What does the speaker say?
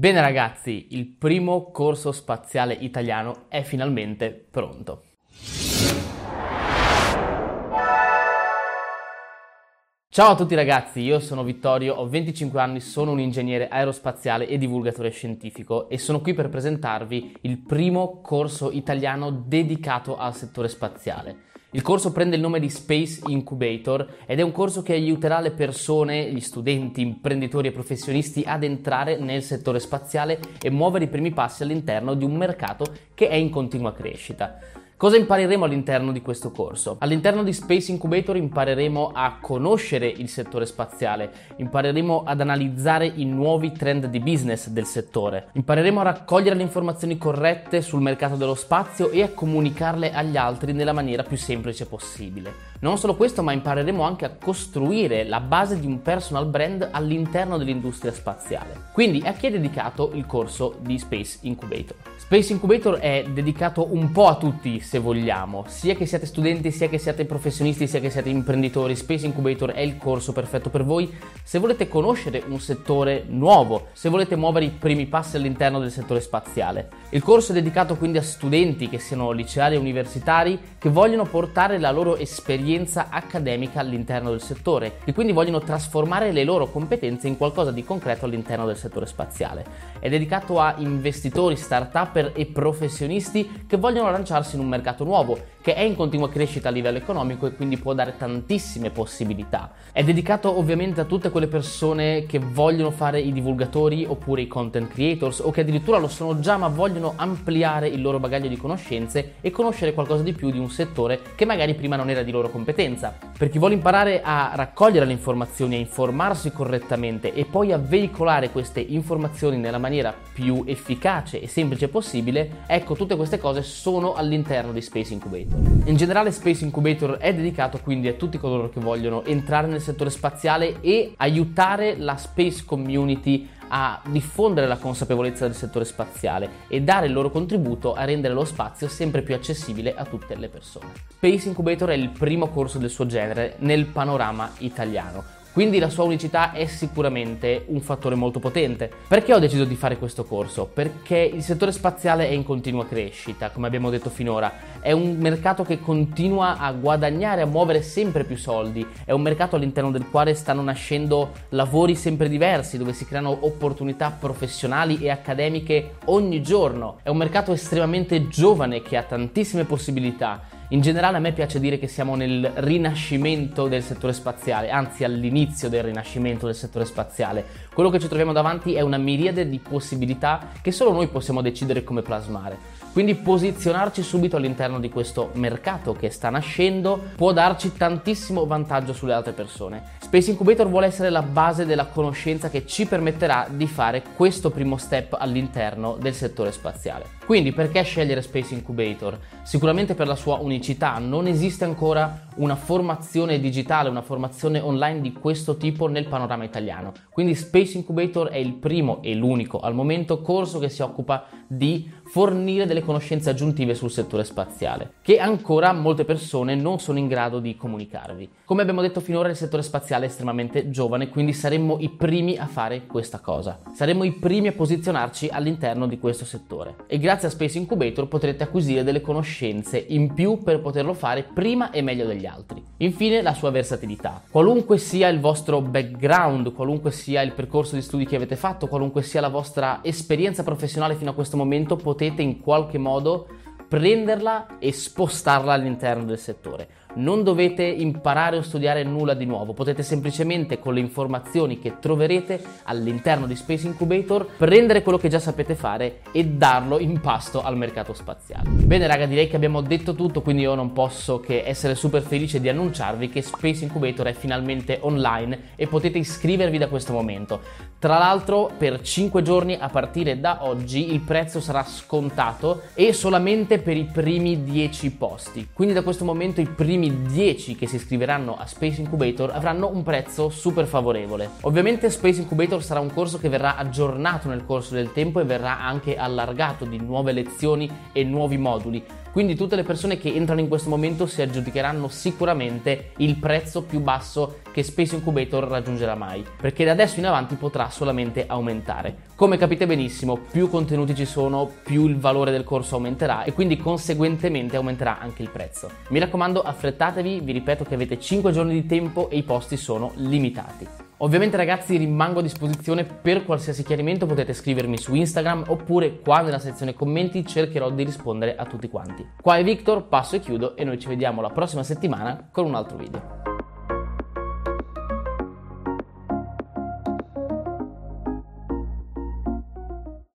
Bene ragazzi, il primo corso spaziale italiano è finalmente pronto. Ciao a tutti ragazzi, io sono Vittorio, ho 25 anni, sono un ingegnere aerospaziale e divulgatore scientifico e sono qui per presentarvi il primo corso italiano dedicato al settore spaziale. Il corso prende il nome di Space Incubator ed è un corso che aiuterà le persone, gli studenti, imprenditori e professionisti ad entrare nel settore spaziale e muovere i primi passi all'interno di un mercato che è in continua crescita. Cosa impareremo all'interno di questo corso? All'interno di Space Incubator impareremo a conoscere il settore spaziale, impareremo ad analizzare i nuovi trend di business del settore, impareremo a raccogliere le informazioni corrette sul mercato dello spazio e a comunicarle agli altri nella maniera più semplice possibile. Non solo questo, ma impareremo anche a costruire la base di un personal brand all'interno dell'industria spaziale. Quindi a chi è dedicato il corso di Space Incubator? Space Incubator è dedicato un po' a tutti se vogliamo, sia che siate studenti, sia che siate professionisti, sia che siate imprenditori, Space Incubator è il corso perfetto per voi se volete conoscere un settore nuovo, se volete muovere i primi passi all'interno del settore spaziale. Il corso è dedicato quindi a studenti che siano liceali e universitari che vogliono portare la loro esperienza accademica all'interno del settore e quindi vogliono trasformare le loro competenze in qualcosa di concreto all'interno del settore spaziale. È dedicato a investitori, start-upper e professionisti che vogliono lanciarsi in un mercato mercato nuovo che è in continua crescita a livello economico e quindi può dare tantissime possibilità. È dedicato ovviamente a tutte quelle persone che vogliono fare i divulgatori oppure i content creators o che addirittura lo sono già ma vogliono ampliare il loro bagaglio di conoscenze e conoscere qualcosa di più di un settore che magari prima non era di loro competenza. Per chi vuole imparare a raccogliere le informazioni, a informarsi correttamente e poi a veicolare queste informazioni nella maniera più efficace e semplice possibile, ecco tutte queste cose sono all'interno di Space Incubator. In generale Space Incubator è dedicato quindi a tutti coloro che vogliono entrare nel settore spaziale e aiutare la space community a diffondere la consapevolezza del settore spaziale e dare il loro contributo a rendere lo spazio sempre più accessibile a tutte le persone. Space Incubator è il primo corso del suo genere nel panorama italiano quindi la sua unicità è sicuramente un fattore molto potente. Perché ho deciso di fare questo corso? Perché il settore spaziale è in continua crescita, come abbiamo detto finora. È un mercato che continua a guadagnare, a muovere sempre più soldi. È un mercato all'interno del quale stanno nascendo lavori sempre diversi, dove si creano opportunità professionali e accademiche ogni giorno. È un mercato estremamente giovane che ha tantissime possibilità in generale a me piace dire che siamo nel rinascimento del settore spaziale, anzi all'inizio del rinascimento del settore spaziale. Quello che ci troviamo davanti è una miriade di possibilità che solo noi possiamo decidere come plasmare. Quindi posizionarci subito all'interno di questo mercato che sta nascendo può darci tantissimo vantaggio sulle altre persone. Space Incubator vuole essere la base della conoscenza che ci permetterà di fare questo primo step all'interno del settore spaziale. Quindi perché scegliere Space Incubator? Sicuramente per la sua unicità, non esiste ancora una formazione digitale, una formazione online di questo tipo nel panorama italiano. Quindi Space Incubator è il primo e l'unico al momento corso che si occupa di fornire delle conoscenze aggiuntive sul settore spaziale, che ancora molte persone non sono in grado di comunicarvi. Come abbiamo detto finora il settore spaziale è estremamente giovane, quindi saremmo i primi a fare questa cosa. Saremmo i primi a posizionarci all'interno di questo settore. E grazie a Space Incubator potrete acquisire delle conoscenze in più per poterlo fare prima e meglio degli altri. Infine la sua versatilità. Qualunque sia il vostro background, qualunque sia il percorso di studi che avete fatto, qualunque sia la vostra esperienza professionale fino a questo momento, potete in qualche modo prenderla e spostarla all'interno del settore non dovete imparare o studiare nulla di nuovo, potete semplicemente con le informazioni che troverete all'interno di Space Incubator prendere quello che già sapete fare e darlo in pasto al mercato spaziale. Bene raga, direi che abbiamo detto tutto, quindi io non posso che essere super felice di annunciarvi che Space Incubator è finalmente online e potete iscrivervi da questo momento. Tra l'altro per 5 giorni a partire da oggi il prezzo sarà scontato e solamente per i primi 10 posti. Quindi da questo momento i primi primi 10 che si iscriveranno a Space Incubator avranno un prezzo super favorevole. Ovviamente Space Incubator sarà un corso che verrà aggiornato nel corso del tempo e verrà anche allargato di nuove lezioni e nuovi moduli Quindi tutte le persone che entrano in questo momento si aggiudicheranno sicuramente il prezzo più basso che Space Incubator raggiungerà mai, perché da adesso in avanti potrà solamente aumentare. Come capite benissimo, più contenuti ci sono, più il valore del corso aumenterà e quindi conseguentemente aumenterà anche il prezzo. Mi raccomando, affrettatevi, vi ripeto che avete 5 giorni di tempo e i posti sono limitati. Ovviamente ragazzi rimango a disposizione per qualsiasi chiarimento, potete scrivermi su Instagram oppure qua nella sezione commenti cercherò di rispondere a tutti quanti. Qua è Victor, passo e chiudo e noi ci vediamo la prossima settimana con un altro video.